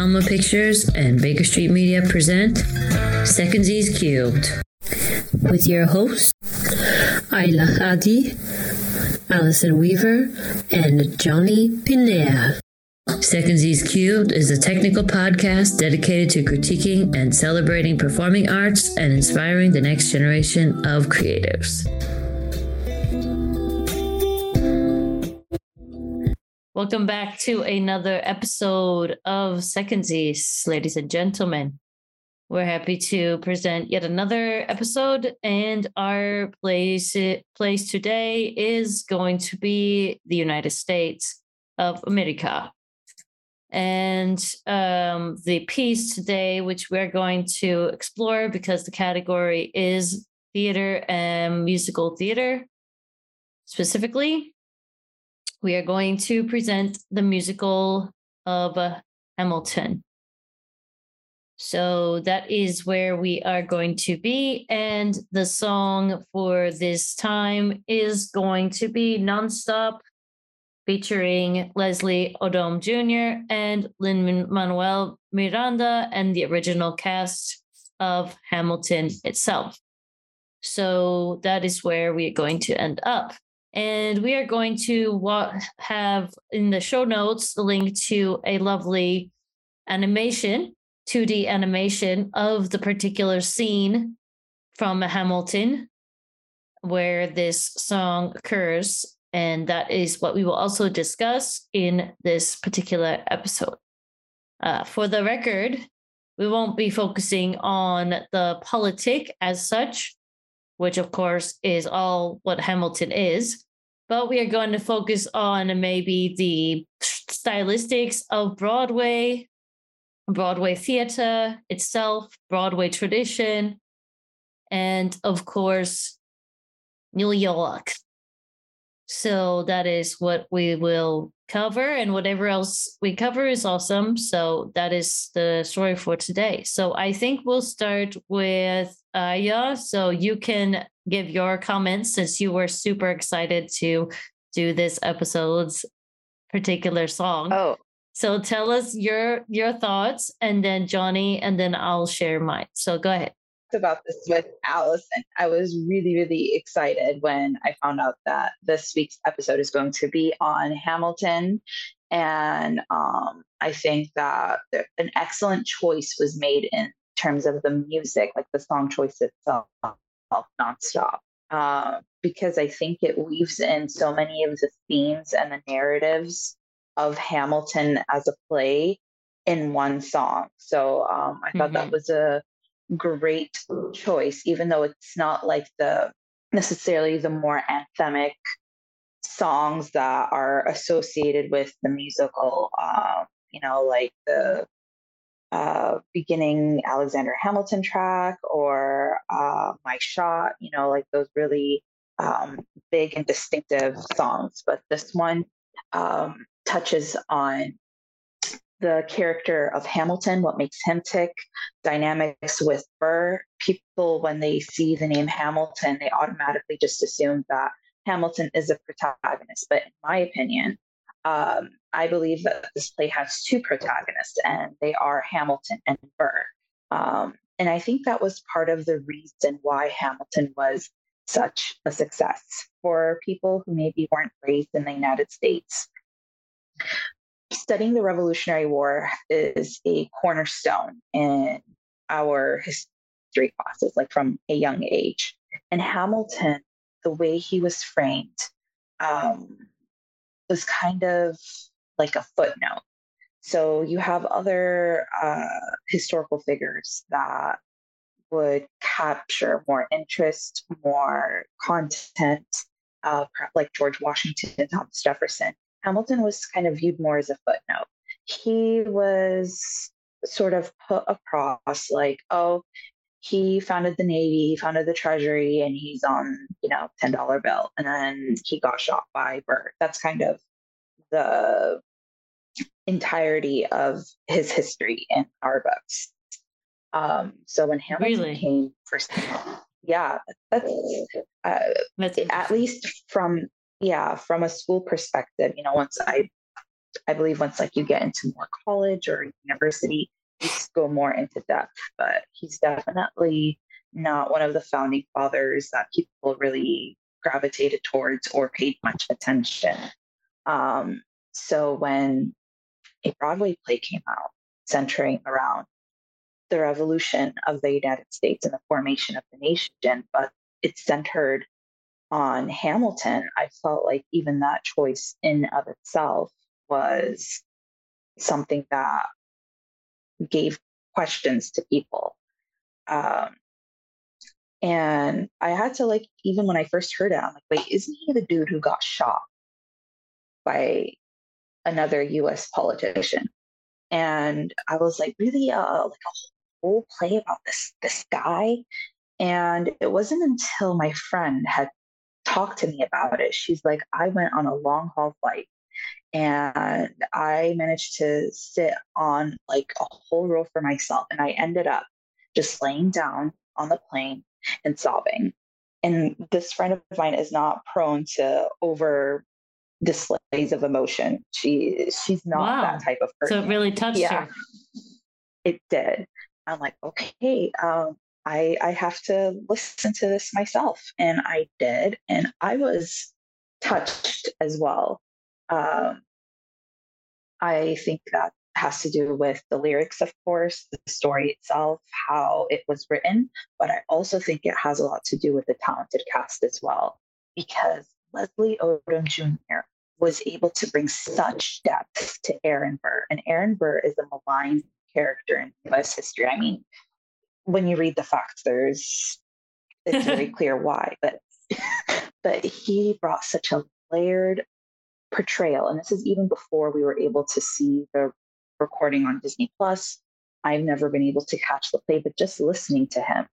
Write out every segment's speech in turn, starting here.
Alma Pictures and Baker Street Media present Secondsies Cubed with your hosts Ayla Hadi, Allison Weaver, and Jonny Pienaar. Secondsies Cubed is a technical podcast dedicated to critiquing and celebrating performing arts and inspiring the next generation of creatives. Welcome back to another episode of Secondsies, ladies and gentlemen. We're happy to present yet another episode, and our place place today is going to be the United States of America. And um, the piece today, which we're going to explore because the category is theater and musical theater specifically, we are going to present the musical of uh, Hamilton. So that is where we are going to be. And the song for this time is going to be Nonstop, featuring Leslie Odom Jr. and Lin Manuel Miranda and the original cast of Hamilton itself. So that is where we're going to end up. And we are going to wa- have in the show notes the link to a lovely animation, 2D animation of the particular scene from Hamilton where this song occurs. And that is what we will also discuss in this particular episode. Uh, for the record, we won't be focusing on the politic as such, which of course is all what Hamilton is. But we are going to focus on maybe the stylistics of Broadway, Broadway theater itself, Broadway tradition, and of course, New York. So that is what we will cover, and whatever else we cover is awesome. So that is the story for today. So I think we'll start with Ayla. So you can give your comments since you were super excited to do this episode's particular song. Oh, So tell us your your thoughts, and then Jonny, and then I'll share mine. So go ahead. About this with Allison. I was really, really excited when I found out that this week's episode is going to be on Hamilton. And um, I think that an excellent choice was made in terms of the music, like the song choice itself, nonstop. Uh, because I think it weaves in so many of the themes and the narratives of Hamilton as a play in one song. So um, I thought that was a great choice, even though it's not like the necessarily the more anthemic songs that are associated with the musical. Um, you know, like the uh, beginning Alexander Hamilton track or uh, My Shot. You know, like those really um, big and distinctive songs. But this one um, touches on the character of Hamilton, what makes him tick, dynamics with Burr. People, when they see the name Hamilton, they automatically just assume that Hamilton is a protagonist. But in my opinion, um, I believe that this play has two protagonists, and they are Hamilton and Burr. Um, and I think that was part of the reason why Hamilton was such a success for people who maybe weren't raised in the United States studying the Revolutionary War is a cornerstone in our history classes, like from a young age. And Hamilton, the way he was framed, um, was kind of like a footnote. So you have other uh, historical figures that would capture more interest, more content, uh, like George Washington, and Thomas Jefferson. Hamilton was kind of viewed more as a footnote. He was sort of put across like, oh, he founded the Navy, he founded the Treasury, and he's on, you know, $10 bill. And then he got shot by Burr. That's kind of the entirety of his history in our books. Um, so when Hamilton Really? came first, yeah, that's uh, That's at least from yeah from a school perspective you know once i I believe once like you get into more college or university, you go more into depth. But he's definitely not one of the founding fathers that people really gravitated towards or paid much attention. Um, so when a Broadway play came out centering around the revolution of the United States and the formation of the nation, but it's centered on Hamilton, I felt like even that choice in of itself was something that gave questions to people. Um, and I had to like, even when I first heard it, I'm like, wait, isn't he the dude who got shot by another US politician? And I was like, really, uh, like a whole play about this this guy. And it wasn't until my friend had talked to me about it. She's like, I went on a long haul flight and I managed to sit on like a whole row for myself. And I ended up just laying down on the plane and sobbing. And this friend of mine is not prone to over displays of emotion. She she's not wow. that type of person. So it really touched yeah, her. It did. I'm like, okay, um, I I have to listen to this myself, and I did, and I was touched as well. Um, I think that has to do with the lyrics, of course, the story itself, how it was written, but I also think it has a lot to do with the talented cast as well, because Leslie Odom Jr. was able to bring such depth to Aaron Burr, and Aaron Burr is a maligned character in U.S. history. I mean, when you read the facts, there's it's very clear why, but but he brought such a layered portrayal, and this is even before we were able to see the recording on Disney Plus. I've never been able to catch the play, but just listening to him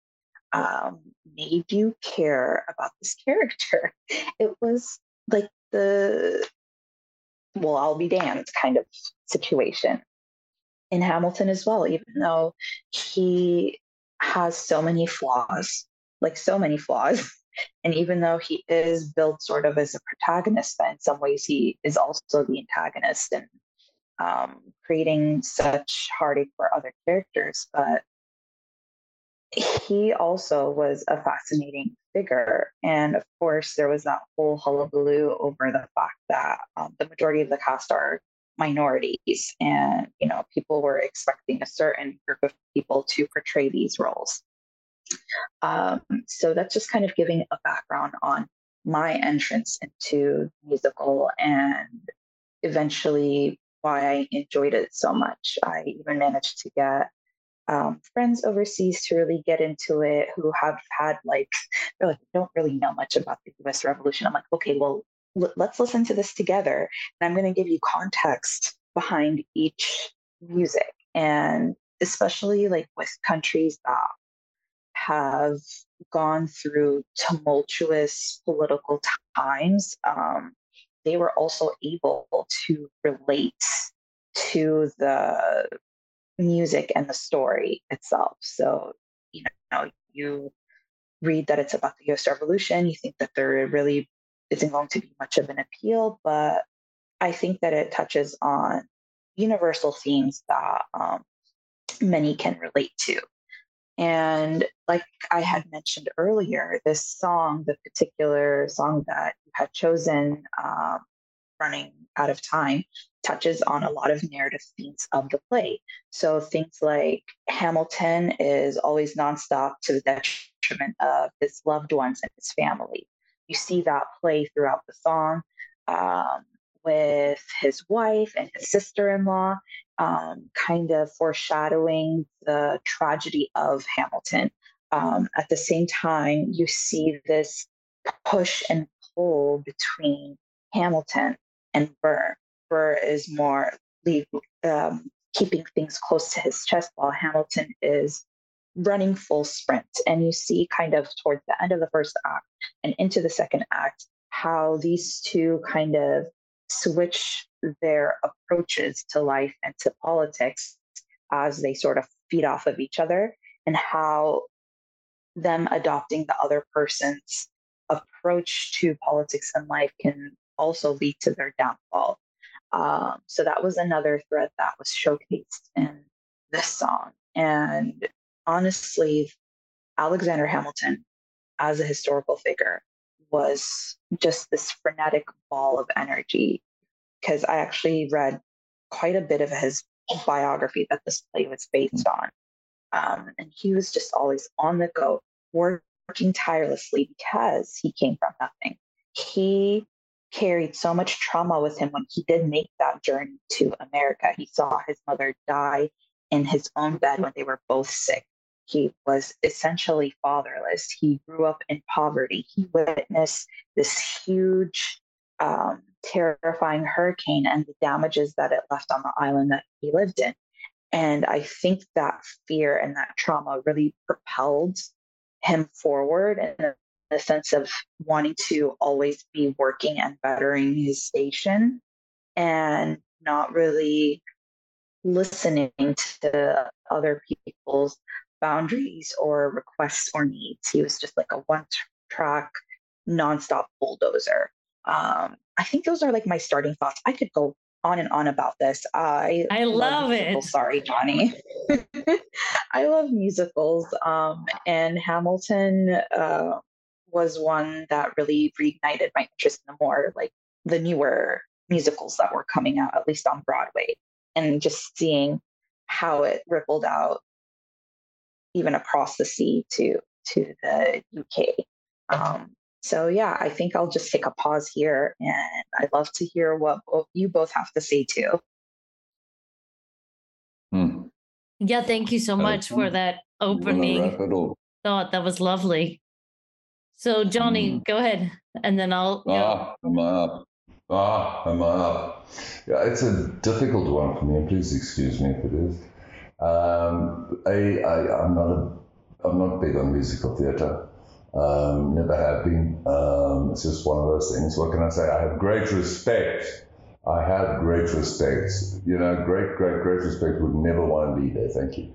um, made you care about this character. It was like the well, I'll be damned kind of situation in Hamilton as well, even though he has so many flaws, like so many flaws. And even though he is built sort of as a protagonist, but in some ways he is also the antagonist and um, creating such heartache for other characters. But he also was a fascinating figure. And of course, there was that whole hullabaloo over the fact that um, the majority of the cast are minorities and you know people were expecting a certain group of people to portray these roles. Um, so that's just kind of giving a background on my entrance into musical and eventually why i enjoyed it so much. I even managed to get um, friends overseas to really get into it who have had like they're like don't really know much about the us revolution. I'm like okay well let's listen to this together. And I'm going to give you context behind each music. And especially like with countries that have gone through tumultuous political times, um, they were also able to relate to the music and the story itself. So, you know, you read that it's about the US Revolution, you think that they're really isn't going to be much of an appeal, but I think that it touches on universal themes that um, many can relate to. And like I had mentioned earlier, this song, the particular song that you had chosen, um, Running Out of Time, touches on a lot of narrative themes of the play. So things like Hamilton is always nonstop to the detriment of his loved ones and his family you see that play throughout the song um, with his wife and his sister-in-law um, kind of foreshadowing the tragedy of hamilton. Um, at the same time you see this push and pull between hamilton and burr. Burr is more um, keeping things close to his chest while hamilton is running full sprint. And you see kind of towards the end of the first act and into the second act how these two kind of switch their approaches to life and to politics as they sort of feed off of each other and how them adopting the other person's approach to politics and life can also lead to their downfall. Um, so that was another thread that was showcased in this song. And honestly, Alexander Hamilton, as a historical figure, was just this frenetic ball of energy. Because I actually read quite a bit of his biography that this play was based on. Um, and he was just always on the go, working tirelessly because he came from nothing. He carried so much trauma with him when he did make that journey to America. He saw his mother die in his own bed when they were both sick. He was essentially fatherless. He grew up in poverty. He witnessed this huge, um, terrifying hurricane and the damages that it left on the island that he lived in. And I think that fear and that trauma really propelled him forward in a sense of wanting to always be working and bettering his station and not really listening to other people's boundaries or requests or needs. He was just like a one track, nonstop bulldozer. Um, I think those are like my starting thoughts. I could go on and on about this. I I love, love it. Sorry, Jonny. I love musicals. Um, and Hamilton uh, was one that really reignited my interest in the more like the newer musicals that were coming out, at least on Broadway, and just seeing how it rippled out even across the sea to to the UK. Um, so yeah, I think I'll just take a pause here, and I'd love to hear what you both have to say too. Hmm. Yeah, thank you so much for that opening thought. That was lovely. So Jonny, mm. go ahead, and then I'll. Ah, am I up? Ah, am I up? Yeah, it's a difficult one for me. Please excuse me if it is. Um, I, I, I'm not a, I'm not big on musical theatre. Um, never have been. Um, it's just one of those things. What can I say? I have great respect. I have great respect. You know, great, great, great respect. Would never want to be there. Thank you.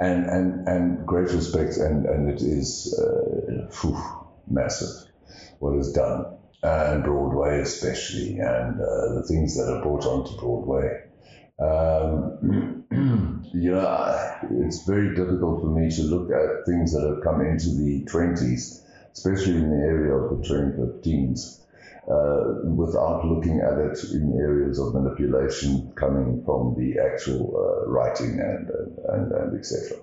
And and and great respect. And and it is uh, massive what is done, and Broadway especially, and uh, the things that are brought onto Broadway. Um, you know, it's very difficult for me to look at things that have come into the 20s, especially in the area of the 2015s, uh, without looking at it in areas of manipulation coming from the actual uh, writing and, and, and, etc.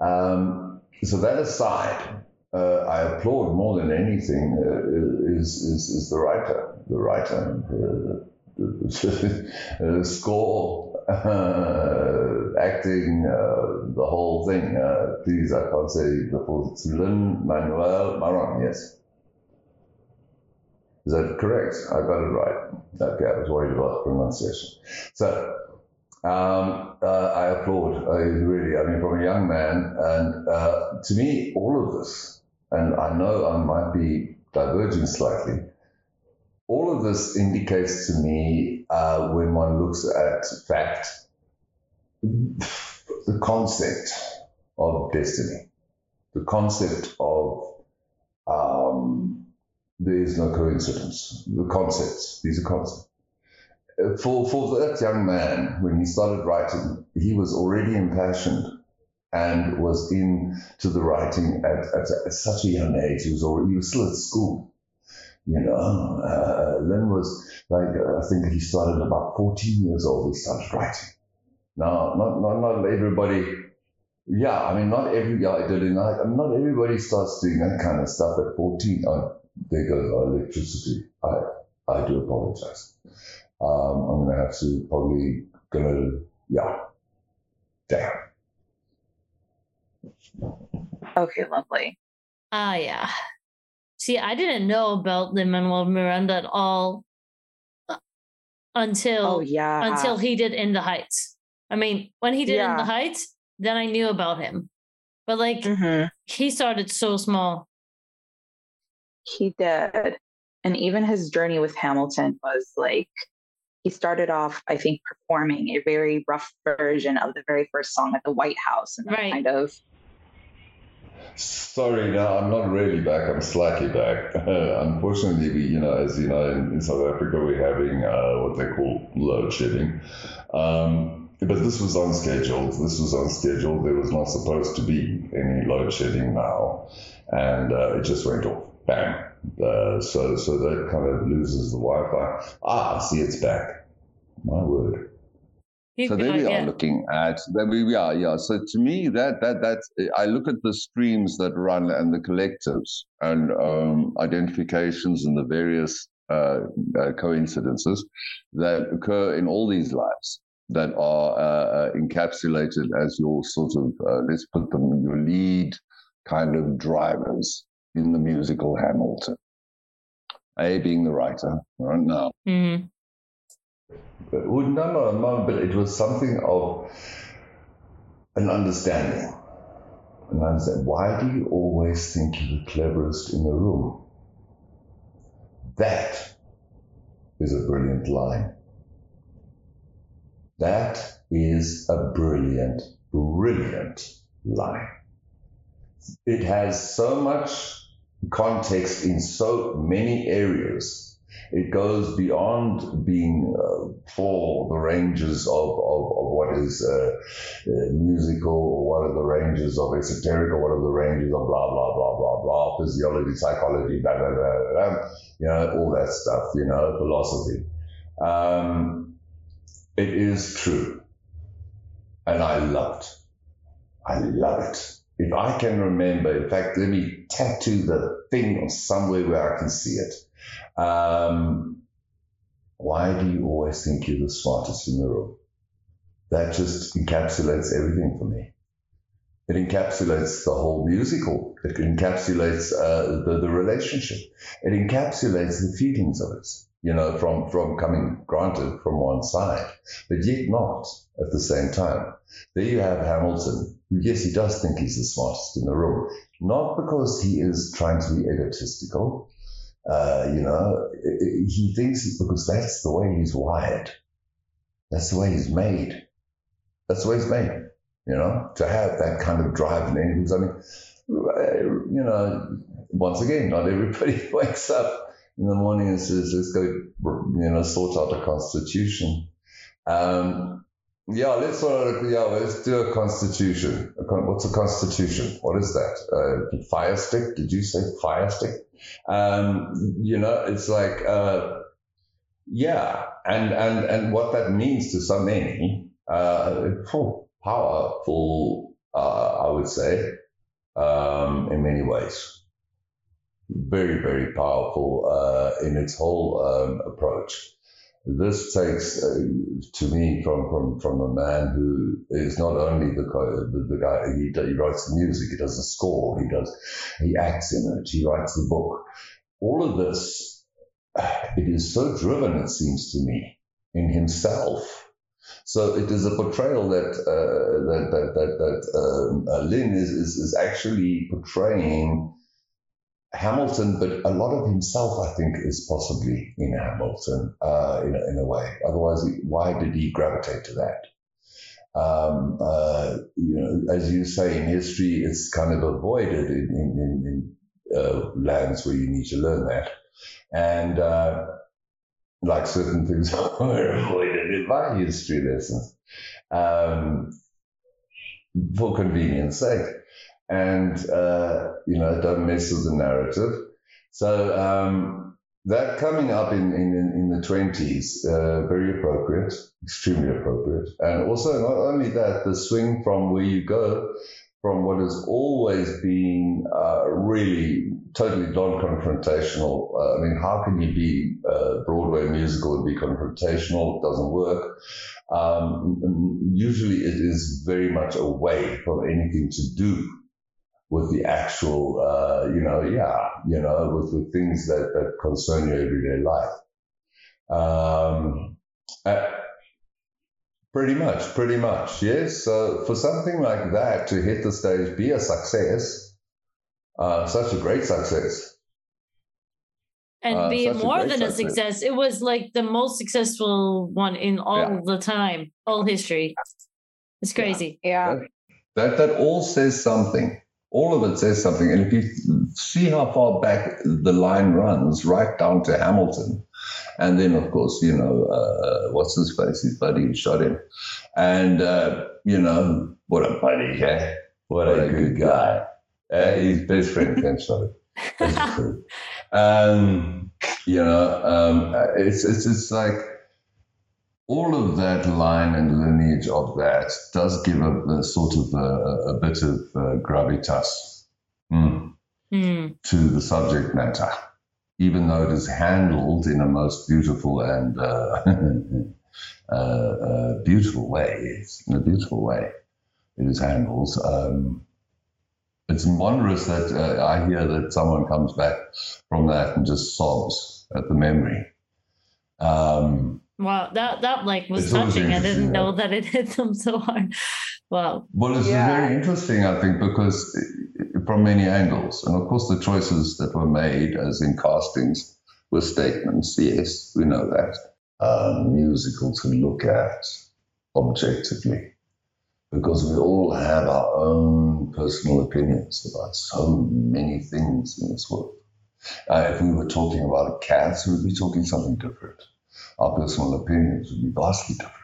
Um, so that aside, uh, I applaud more than anything uh, is, is, is the writer, the writer, uh, score, uh, acting, uh, the whole thing. Uh, please, I can't say the full. It's Lin Manuel Maron, yes. Is that correct? I got it right. Okay, I was worried about pronunciation. So, um, uh, I applaud, really, I mean, from a young man, and uh, to me, all of this, and I know I might be diverging slightly, all of this indicates to me uh, when one looks at fact the concept of destiny, the concept of um, there is no coincidence, the concepts, these are concepts. For, for that young man, when he started writing, he was already impassioned and was into the writing at, at, at such a young age. He was already, he was still at school you know, uh, Lin was like, I think he started about 14 years old, he started writing. Now, not, not, not everybody, yeah, I mean, not every, yeah, I did it, not, not everybody starts doing that kind of stuff at 14. Oh, there goes our electricity. I, I do apologize. Um, I'm going to have to probably go, yeah, damn. Okay, lovely. Ah, uh, yeah. See, I didn't know about Lin Manuel Miranda at all uh, until oh, yeah. until he did In the Heights. I mean, when he did yeah. In the Heights, then I knew about him. But like mm-hmm. he started so small. He did. And even his journey with Hamilton was like he started off, I think, performing a very rough version of the very first song at the White House and right. kind of Sorry, no, I'm not really back. I'm slightly back. unfortunately, we, you know, as you know, in, in South Africa, we're having uh, what they call load shedding. Um, but this was unscheduled. This was unscheduled. There was not supposed to be any load shedding now, and uh, it just went off. Bam. Uh, so, so that kind of loses the Wi-Fi. Ah, see, it's back. My word. So there we are looking at there we are yeah. So to me that that that's i look at the streams that run and the collectives and um, identifications and the various uh, uh, coincidences that occur in all these lives that are uh, uh encapsulated as your sort of uh, let's put them your lead kind of drivers in the musical hamilton. A being the writer right now. Mm-hmm no, no, no, but it was something of an understanding. And I why do you always think you're the cleverest in the room? That is a brilliant line. That is a brilliant, brilliant line. It has so much context in so many areas it goes beyond being uh, for the ranges of, of, of what is uh, uh, musical or what are the ranges of esoteric or what are the ranges of blah, blah, blah, blah, blah, physiology, psychology, blah, blah, blah, blah, you know, all that stuff, you know, philosophy. Um, it is true. And I love it. I love it. If I can remember, in fact, let me tattoo the thing somewhere where I can see it. Um, why do you always think you're the smartest in the room? That just encapsulates everything for me. It encapsulates the whole musical. It encapsulates uh, the, the relationship. It encapsulates the feelings of it, you know, from, from coming, granted, from one side, but yet not at the same time. There you have Hamilton, who, yes, he does think he's the smartest in the room, not because he is trying to be egotistical, uh, you know, he thinks because that's the way he's wired. That's the way he's made. That's the way he's made. You know, to have that kind of drive and energy. I mean, you know, once again, not everybody wakes up in the morning and says, "Let's go," you know, sort out a constitution. Um, yeah, let's sort yeah, let's do a constitution. What's a constitution? What is that? Uh, fire stick? Did you say fire stick? Um, you know, it's like, uh, yeah, and, and, and what that means to so many, uh, powerful, uh, I would say, um, in many ways. Very, very powerful uh, in its whole um, approach this takes uh, to me from, from from a man who is not only the the, the guy he, he writes the music, he does the score, he does he acts in it, he writes the book. All of this, it is so driven, it seems to me, in himself. So it is a portrayal that uh, that that that, that um, uh, Lin is, is is actually portraying Hamilton, but a lot of himself, I think, is possibly in Hamilton uh, in, a, in a way. Otherwise, why did he gravitate to that? Um, uh, you know, as you say, in history, it's kind of avoided in, in, in uh, lands where you need to learn that. And uh, like certain things are avoided in my history lessons um, for convenience sake and uh, you know don't mess with the narrative. So um, that coming up in in, in the twenties, uh, very appropriate, extremely appropriate, and also not only that, the swing from where you go from what has always been uh, really totally non-confrontational. Uh, I mean, how can you be a uh, Broadway musical and be confrontational? It doesn't work. Um, usually, it is very much away from anything to do with the actual, uh, you know, yeah, you know, with, with things that, that concern your everyday life. Um, uh, pretty much, pretty much, yes. So for something like that to hit the stage, be a success, uh, such a great success. And uh, be more than success. a success. It was like the most successful one in all yeah. the time, all history. It's crazy. Yeah. yeah. That that all says something all of it says something. And if you see how far back the line runs, right down to Hamilton, and then of course, you know, uh, what's his face? His buddy shot him, and uh, you know, what a buddy, yeah, what, what a, a, good, guy. guy. Uh, his best friend Ken shot him. um, you know, um, it's it's it's like all of that line and lineage of that does give a, a sort of a, a, bit of uh, gravitas mm, mm. to the subject matter, even though it is handled in a most beautiful and uh, uh, uh, beautiful way. It's in a beautiful way, it is handled. Um, it's wondrous that uh, I hear that someone comes back from that and just sobs at the memory. Um, Wow, that that like was it's touching. I didn't know that it hit them so hard. Wow. Well, it's yeah. very interesting, I think, because from many angles, and of course, the choices that were made, as in castings, were statements. Yes, we know that. Um, musical to look at objectively, because we all have our own personal opinions about so many things in this world. Uh, if we were talking about cats, we'd be talking something different our personal opinions would be vastly different.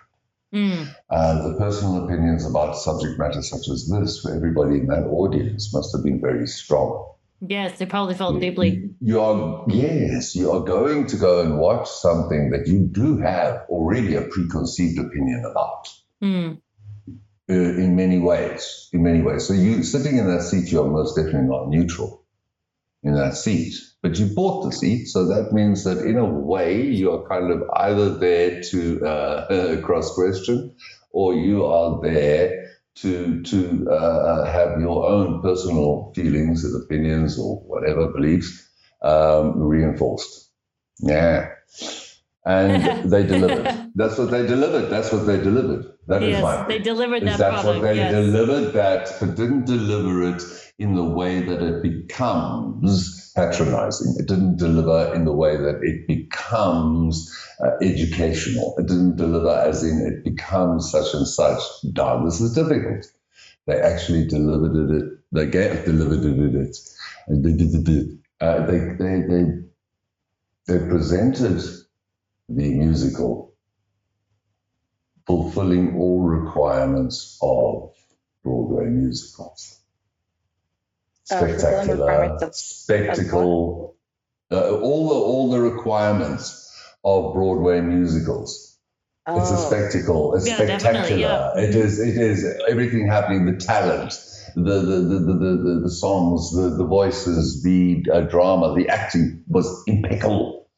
Mm. Uh, the personal opinions about subject matter such as this for everybody in that audience must have been very strong. Yes, they probably felt deeply. You are yes, you are going to go and watch something that you do have already a preconceived opinion about. Mm. Uh, in many ways, in many ways. So you sitting in that seat, you are most definitely not neutral in that seat. But you bought the seat, so that means that in a way you are kind of either there to uh, cross question or you are there to to uh, have your own personal feelings and opinions or whatever beliefs um, reinforced. Yeah. And they delivered. That's what they delivered. That's what they delivered. That yes, is my. They delivered that. That's product, what they yes. delivered. That, but didn't deliver it in the way that it becomes patronizing. It didn't deliver in the way that it becomes uh, educational. It didn't deliver as in it becomes such and such. Darn, this is difficult. They actually delivered it. They gave, delivered it. Uh, they, they, they, they presented the musical fulfilling all requirements of Broadway musicals spectacular spectacle, uh, all the all the requirements of Broadway musicals. Oh. It's a oh. spectacle. It's yeah, spectacular. Yeah. It is. It is everything happening. The talent, the the the the, the, the songs, the the voices, the uh, drama, the acting was impeccable.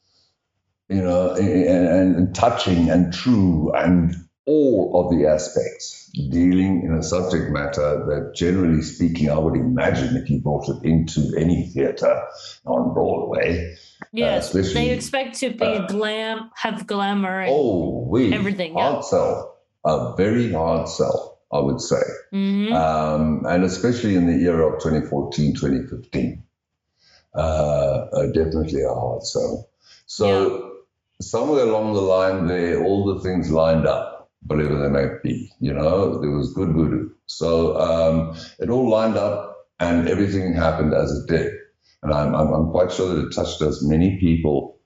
You know, and, and touching and true and all of the aspects dealing in a subject matter that, generally speaking, I would imagine if you brought it into any theatre on Broadway. Uh, yes, uh, they expect to be uh, glam, have glamour, and oh, we everything. Hard yeah. sell, a very hard sell, I would say, mm-hmm. um, and especially in the era of 2014, 2015, uh, uh, definitely a hard sell. So. Yeah. Somewhere along the line, there, all the things lined up whatever they might be. You know, there was good voodoo. So um, it all lined up and everything happened as it did. And I'm, I'm, I'm, quite sure that it touched as many people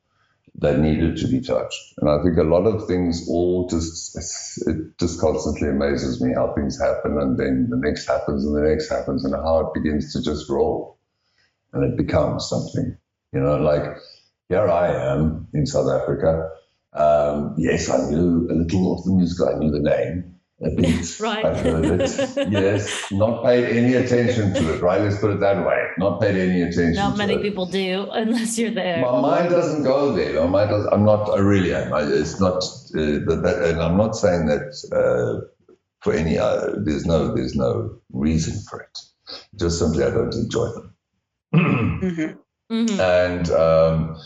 that needed to be touched. And I think a lot of things all just, it just constantly amazes me how things happen and then the next happens and the next happens and how it begins to just roll and it becomes something. You know, like here I am in South Africa um, yes, I knew a little of the music. I knew the name a bit. right. I've heard it. yes, not paid any attention to it. Right, let's put it that way. Not paid any attention. Not many it. people do unless you're there. My mind doesn't go there. My mind does, I'm not. I really am. I, it's not. Uh, that, and I'm not saying that uh, for any. Uh, there's no. There's no reason for it. Just simply, I don't enjoy them. mm-hmm. Mm-hmm. And um,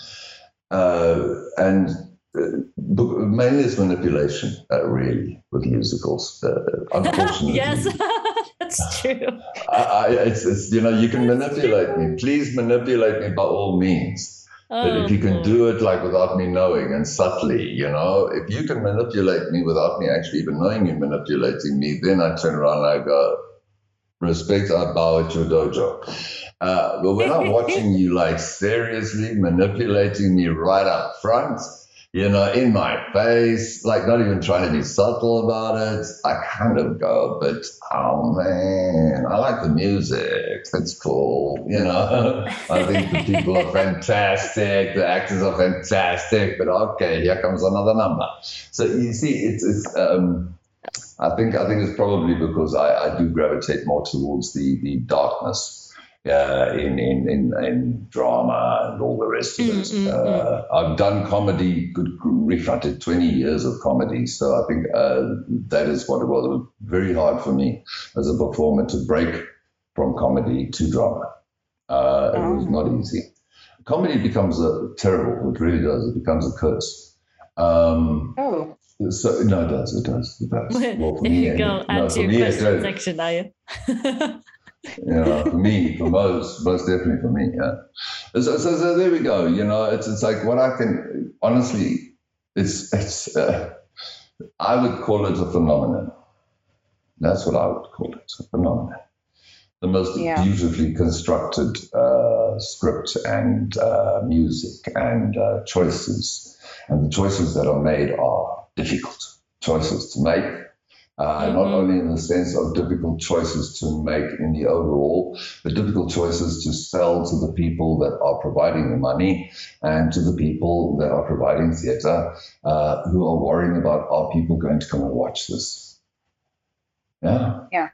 uh, and mainly it's manipulation, uh, really, with musicals. Uh, unfortunately, yes, that's true. I, I, it's, it's, you know, you can that's manipulate true. me. Please manipulate me by all means. Oh, but if you can do it like without me knowing and subtly, you know, if you can manipulate me without me actually even knowing you're manipulating me, then I turn around and I go, Respect, I bow at your dojo. Uh, but when I'm watching you like seriously manipulating me right up front, you know, in my face, like not even trying to be subtle about it. I kind of go, but oh man, I like the music. It's cool. You know, I think the people are fantastic. The actors are fantastic. But okay, here comes another number. So you see, it's it's. Um, I think I think it's probably because I, I do gravitate more towards the the darkness uh, in, in, in, in drama and all the rest of it. Mm, mm, uh, mm. I've done comedy, good grief, I did 20 years of comedy. So I think uh, that is what it was. It was very hard for me as a performer to break from comedy to drama. Uh, it was oh. not easy. Comedy becomes a terrible, it really does. It becomes a curse. Um, oh. So no, it does. It does. It does. Well, for me, you go no, your question section now. you know, for me, for most, most definitely for me. Yeah. So, so, so, there we go. You know, it's it's like what I can honestly, it's it's. Uh, I would call it a phenomenon. That's what I would call it, a phenomenon. The most yeah. beautifully constructed uh, script and uh, music and uh, choices, and the choices that are made are difficult choices to make uh, mm-hmm. not only in the sense of difficult choices to make in the overall, but difficult choices to sell to the people that are providing the money and to the people that are providing theatre uh, who are worrying about are people going to come and watch this? Yeah. Yeah.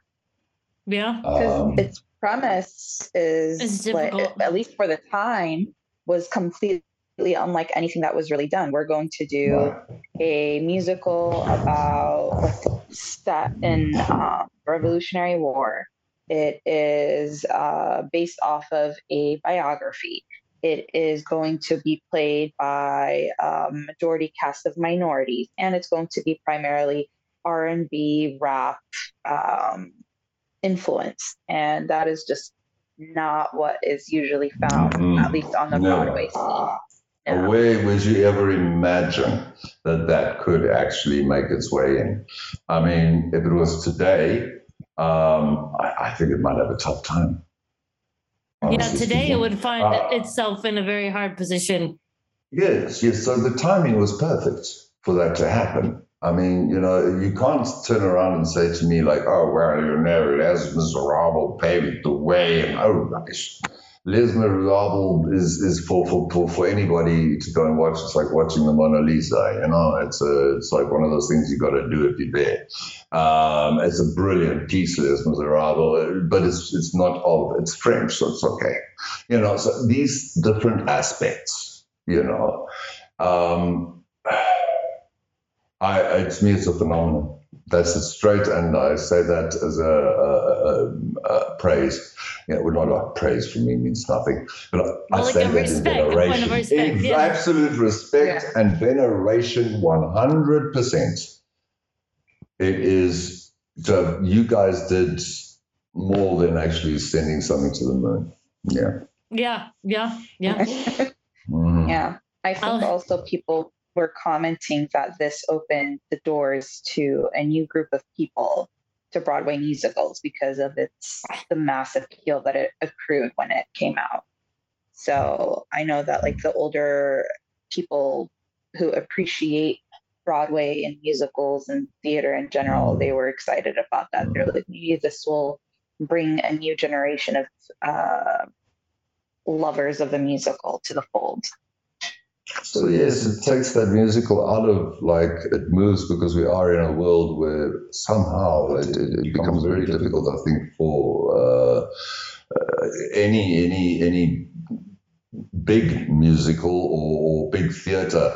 Yeah. Um, its premise is, like, at least for the time, was completely unlike anything that was really done. We're going to do a musical about set in uh, Revolutionary War. It is uh, based off of a biography. It is going to be played by a majority cast of minorities, and it's going to be primarily R and B, rap um, influence, and that is just not what is usually found, mm-hmm. at least on the no. Broadway scene. Yeah. Where would you ever imagine that that could actually make its way in? I mean, if it was today, um, I, I, think it might have a tough time. Yeah, today it would find uh, itself in a very hard position. Yes, yes. So the timing was perfect for that to happen. I mean, you know, you can't turn around and say to me like, "Oh, well, you know, Les Miserable paved the way," and oh, rubbish. Les Miserables is, is for, for, for, for anybody to go and watch. It's like watching the Mona Lisa, you know, it's a, it's like one of those things you got to do if you're there. Um, it's a brilliant piece, Les Miserables, but it's, it's not all, it's French, so it's okay. You know, so these different aspects, you know, um, I, me, it's a phenomenon. That's it straight, and I say that as a, a, a, a praise. You know, well, not like praise for me means nothing, but I, well, I like say that respect, in veneration. Respect, yeah. Absolute respect yeah. and veneration, one hundred percent. It is. So you guys did more than actually sending something to the moon. Yeah. Yeah. Yeah. Yeah. mm-hmm. Yeah. I think I'll, also people were commenting that this opened the doors to a new group of people to Broadway musicals because of its the massive appeal that it accrued when it came out. So I know that like the older people who appreciate Broadway and musicals and theater in general, they were excited about that. They're like, maybe this will bring a new generation of uh, lovers of the musical to the fold. So yes, it takes that musical out of like it moves because we are in a world where somehow it, it becomes very difficult. I think for uh, uh, any any any big musical or, or big theatre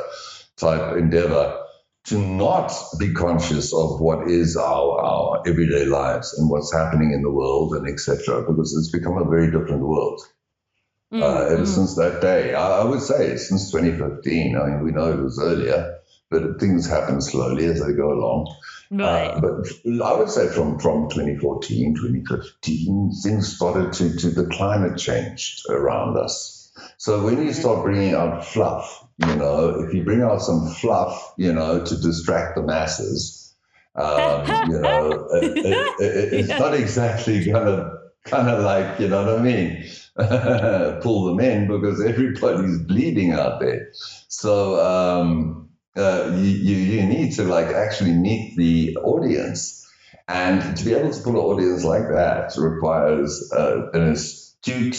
type endeavor to not be conscious of what is our, our everyday lives and what's happening in the world and etc. Because it's become a very different world. Mm, uh, ever mm. since that day. I, I, would say since 2015. I mean, we know it was earlier, but things happen slowly as they go along. Right. Uh, but I would say from, from 2014, 2015, things started to, to the climate changed around us. So when you start bringing out fluff, you know, if you bring out some fluff, you know, to distract the masses, Um, you know, it, it, it, it's yeah. not exactly going of kind of like you know what I mean, pull them in because everybody's bleeding out there. So um, uh, you, you need to like actually meet the audience. And to be able to pull an audience like that requires uh, an astute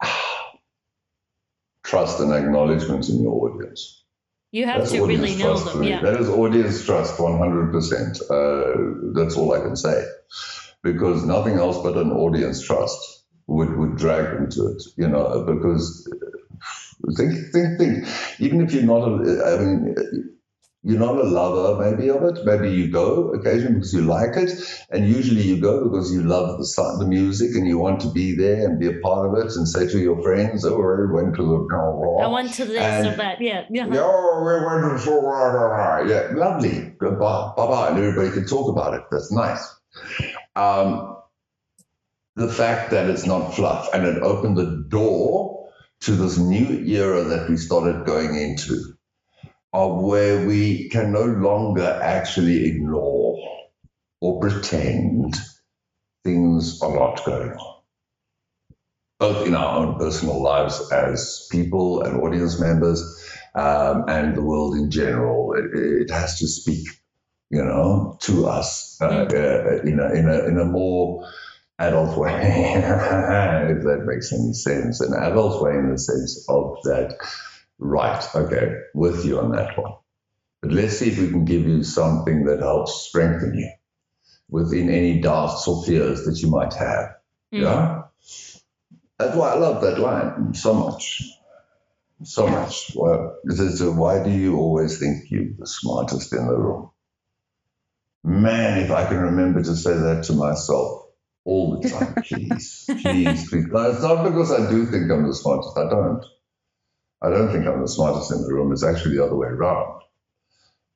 trust and acknowledgement in your audience. You have that's to really know them. Yeah. That is audience trust 100%. Uh, that's all I can say. Because nothing else but an audience trust would, would drag them to it, you know, because uh, think, think, think. Even if you're not, a, I mean, you're not a lover maybe of it. Maybe you go occasionally because you like it, and usually you go because you love the the music and you want to be there and be a part of it and say to your friends, "Oh, we went to the oh, I went to this and, or that." Yeah, yeah. Oh, we went to so yeah, lovely. Bye bye, and everybody can talk about it. That's nice. Um, the fact that it's not fluff and it opened the door to this new era that we started going into of where we can no longer actually ignore or pretend things are not going on, both in our own personal lives as people and audience members um, and the world in general. It, it, has to speak, you know, to us uh, uh, in, a, in, a, in a more adult way, if that makes any sense, an adult way in the sense of that Right. Okay. With you on that one. But let's see if we can give you something that helps strengthen you within any doubts or fears that you might have. Mm. Yeah. That's why I love that line so much. So much. Well, why do you always think you're the smartest in the room? Man, if I can remember to say that to myself all the time, please, please, please. No, it's not because I do think I'm the smartest. I don't. I don't think I'm the smartest in the room. It's actually the other way around.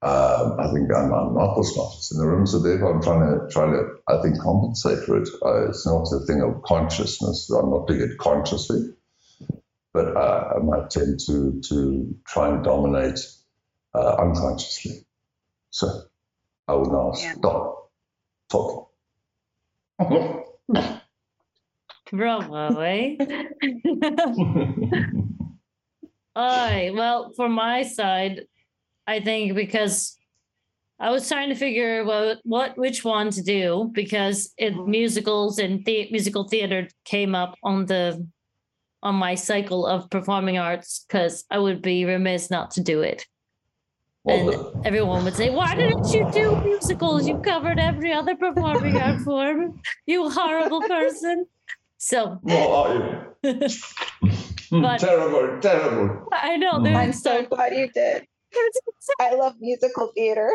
Um, I think I'm, I'm, not the smartest in the room, so therefore I'm trying to try to I think compensate for it. Uh, it's not a thing of consciousness. I'm not doing it consciously, but uh, I might tend to to try and dominate uh, unconsciously. So I will now yeah. stop talking. Bravo, eh? I well, for my side, I think because I was trying to figure what what which one to do because it musicals and the, musical theater came up on the on my cycle of performing arts because I would be remiss not to do it. And everyone would say, "Why didn't you do musicals? You covered every other performing art form. You horrible person." So. what Well, But terrible, terrible. I know. Mm. I'm so glad you did. I love musical theater.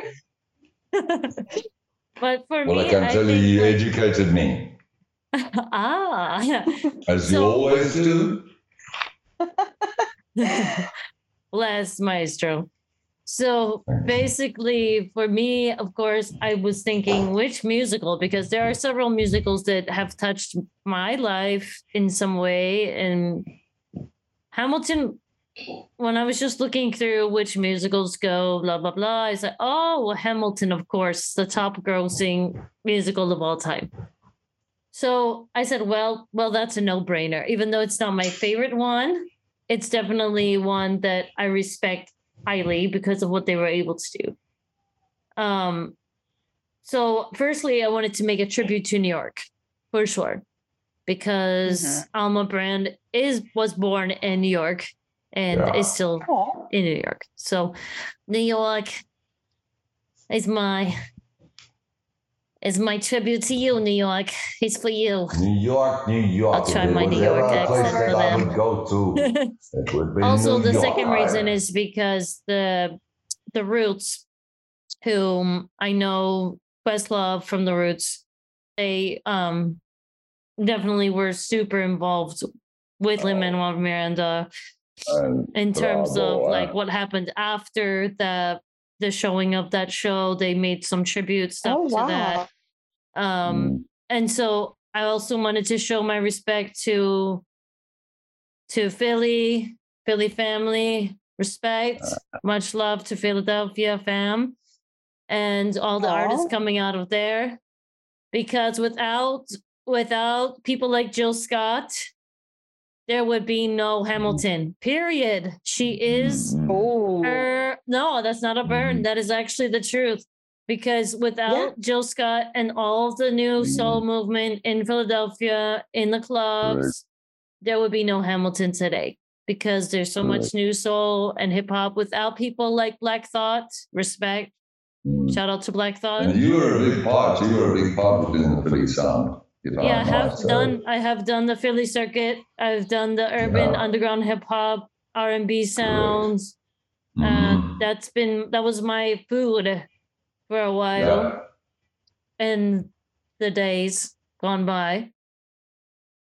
but for well, me, I can I tell you, you like... educated me. ah, as so... you always do. Bless Maestro. So basically, for me, of course, I was thinking which musical, because there are several musicals that have touched my life in some way. And Hamilton, when I was just looking through which musicals go, blah, blah, blah, I said, oh, well, Hamilton, of course, the top grossing musical of all time. So I said, well, well, that's a no brainer. Even though it's not my favorite one, it's definitely one that I respect highly because of what they were able to do. Um, so firstly, I wanted to make a tribute to New York for sure because mm-hmm. Alma Brand is was born in New York and yeah. is still Aww. in New York. So New York is my is my tribute to you, New York. It's for you. New York, New York. I'll try my New York accent for them. would go to. also, New the York. second reason is because the the Roots, whom I know Questlove from the Roots, they um definitely were super involved with Lin Manuel Miranda in terms bravo, of like what happened after the the showing of that show. They made some tribute stuff oh, wow. to that. Um, mm. and so I also wanted to show my respect to to Philly, Philly family, respect, uh, much love to Philadelphia fam. and all the Aww. artists coming out of there. Because without without people like Jill Scott, there would be no Hamilton. Period. She is oh. No, that's not a burn. That is actually the truth. Because without yeah. Jill Scott and all of the new soul movement in Philadelphia in the clubs, right. there would be no Hamilton today. Because there's so right. much new soul and hip hop without people like Black Thought. Respect. Mm. Shout out to Black Thought. And you were a big part. You were a big part within the Philly sound yeah, I have done. I have done the Philly circuit. I've done the urban yeah. underground hip hop, R and B sounds. Mm-hmm. Uh, that's been that was my food for a while, yeah. and the days gone by.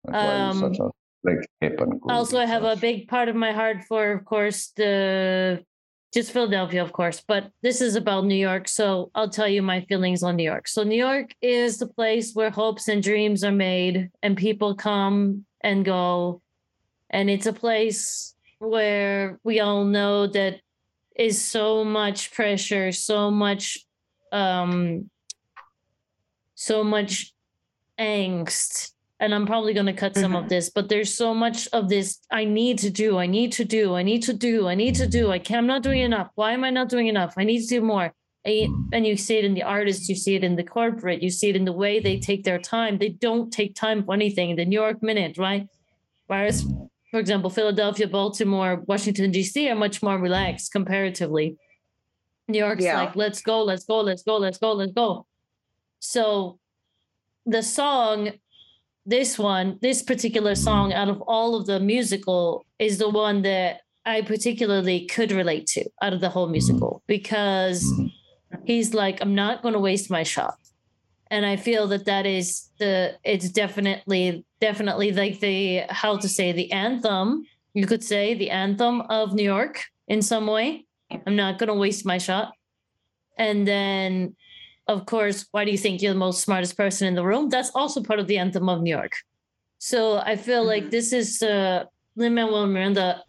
Um, like hip and cool also, I have a big part of my heart for, of course, the just Philadelphia, of course, but this is about New York. So I'll tell you my feelings on New York. So New York is the place where hopes and dreams are made and people come and go. And it's a place where we all know that is so much pressure, so much um so much angst and I'm probably going to cut some mm-hmm. of this, but there's so much of this I need to do, I need to do, I need to do, I need to do. I can't, I'm not doing enough. Why am I not doing enough? I need to do more. And you see it in the artists, you see it in the corporate, you see it in the way they take their time. They don't take time for anything. The New York Minute, right? Whereas, for example, Philadelphia, Baltimore, Washington, D.C. are much more relaxed comparatively. New York's yeah. like, let's go, let's go, let's go, let's go, let's go. So the song this one, this particular song out of all of the musical is the one that I particularly could relate to out of the whole musical mm-hmm. because mm-hmm. he's like, I'm not going to waste my shot. And I feel that that is the, it's definitely, definitely like the, how to say, the anthem, you could say, the anthem of New York in some way. I'm not going to waste my shot. And then of course, why do you think you're the most smartest person in the room? That's also part of the anthem of New York. So I feel mm-hmm. like this is uh, Lin Manuel Miranda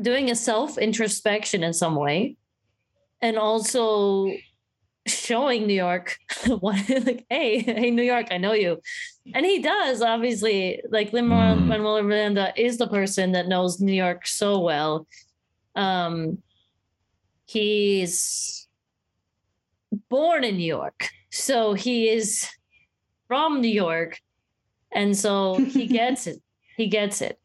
doing a self introspection in some way, and also showing New York, like, hey, hey, New York, I know you, and he does obviously. Like Lin Manuel mm. Miranda is the person that knows New York so well. Um, he's born in New York. So he is from New York. And so he gets it. He gets it.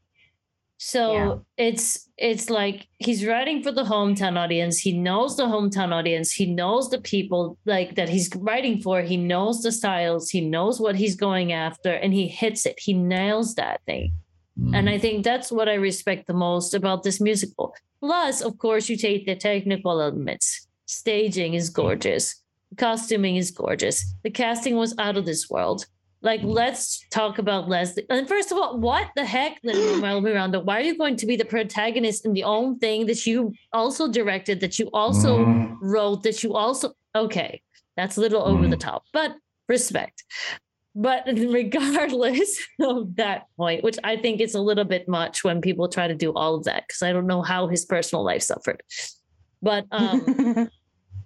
So yeah. it's it's like he's writing for the hometown audience. He knows the hometown audience. He knows the people like that he's writing for. He knows the styles. He knows what he's going after and he hits it. He nails that thing. Mm. And I think that's what I respect the most about this musical. Plus, of course, you take the technical elements. Staging is gorgeous costuming is gorgeous. The casting was out of this world. Like, let's talk about Leslie. And first of all, what the heck, Lin-Manuel Miranda? Why are you going to be the protagonist in the own thing that you also directed, that you also mm. wrote, that you also okay? That's a little mm. over the mm-hmm. top, but respect. But regardless of that point, which I think is a little bit much when people try to do all of that, because I don't know how his personal life suffered. But um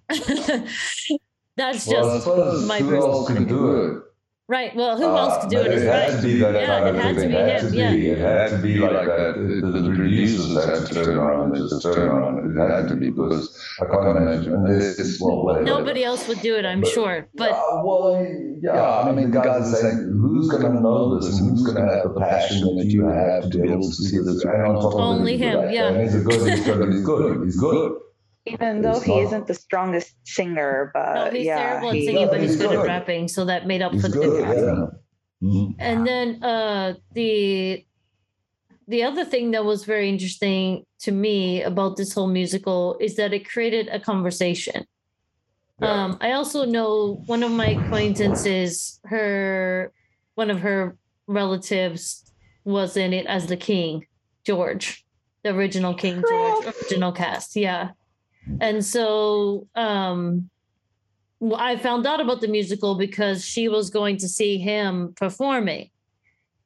That's just well, my who personal else could do it? Right. Well, who uh, else could do it? It had right. to be that yeah, kind of thing. It had to be. Yeah. It had to be like that. The, the, the producers had to turn around and just turn around. It had to be because I can't imagine. This, well, Nobody else would do it, I'm but, sure. But uh, well, yeah. I mean, the guys are saying, who's going to know this and who's going to have the passion that you have to be able to see this? And on top of only him. Yeah. And he's good. He's good. He's good. He's good. Even though he isn't the strongest singer, but no, he's yeah, terrible at singing, but he's, he's good, good, at rapping, so that made up he's for the difference. Yeah. Mm-hmm. And then uh, the the other thing that was very interesting to me about this whole musical is that it created a conversation. Yeah. Um, I also know one of my acquaintances, her one of her relatives was in it as the king, George, the original King George, original cast. Yeah. And so um, I found out about the musical because she was going to see him performing.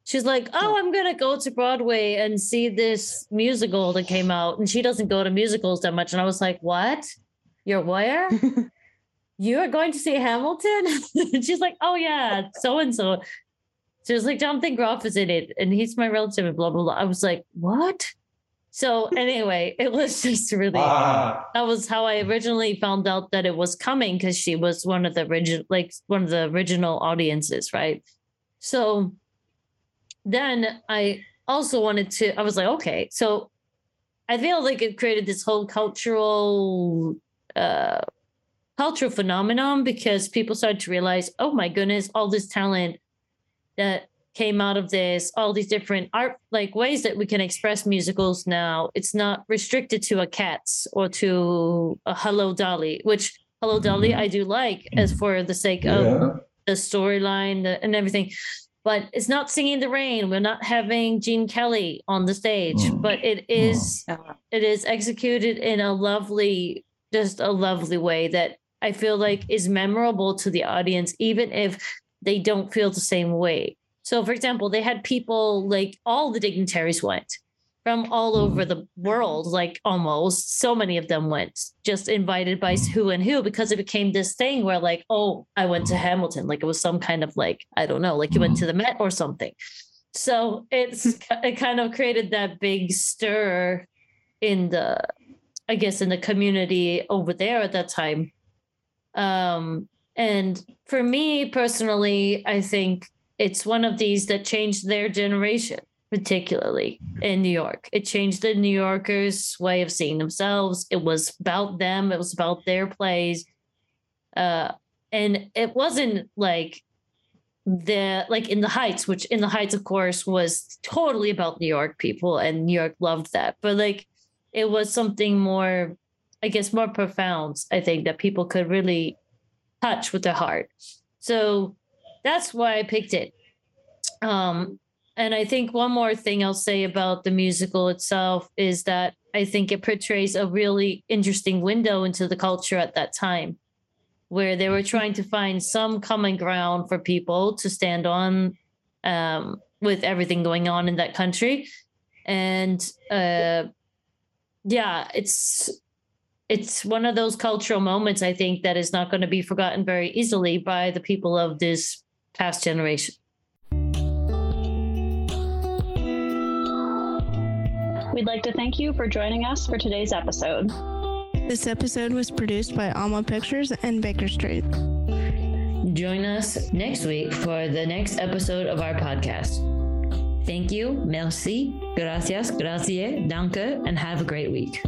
She's like, Oh, I'm going to go to Broadway and see this musical that came out. And she doesn't go to musicals that much. And I was like, What? You're where? you're going to see Hamilton? she's like, oh yeah, so and so. She was like, Jonathan Groff is in it, and he's my relative, and blah blah blah. I was like, what? So anyway, it was just really ah. that was how I originally found out that it was coming because she was one of the original, like one of the original audiences, right? So then I also wanted to. I was like, okay, so I feel like it created this whole cultural uh cultural phenomenon because people started to realize, oh my goodness, all this talent that came out of this, all these different art like ways that we can express musicals now. It's not restricted to a Cats or to a Hello Dolly, which Hello Dolly I do like as for the sake yeah. of the storyline and everything. But it's not singing the rain. We're not having Gene Kelly on the stage, mm. but it is mm. it is executed in a lovely, just a lovely way that I feel like is memorable to the audience, even if they don't feel the same way. So, for example, they had people like all the dignitaries went from all over mm-hmm. the world, like almost so many of them went, just invited by mm-hmm. who and who, because it became this thing where, like, oh, I went to Hamilton. Like it was some kind of like, I don't know, like you went mm-hmm. to the Met or something. So it's it kind of created that big stir in the, I guess, in the community over there at that time um, and for me personally, I think it's one of these that changed their generation, particularly in New York. It changed the New Yorkers' way of seeing themselves. It was about them, it was about their plays. Uh, and it wasn't like the like in the heights which in the heights of course was totally about new york people and new york loved that but like it was something more I guess, more profound, I think, that people could really touch with their heart. So that's why I picked it. Um, and I think one more thing I'll say about the musical itself is that I think it portrays a really interesting window into the culture at that time, where they were trying to find some common ground for people to stand on um, with everything going on in that country. And uh, yeah, it's it's one of those cultural moments I think that is not going to be forgotten very easily by the people of this past generation. We'd like to thank you for joining us for today's episode. This episode was produced by Alma Pictures and Baker Street. Join us next week for the next episode of our podcast. Thank you, merci, gracias, grazie, danke, and have a great week.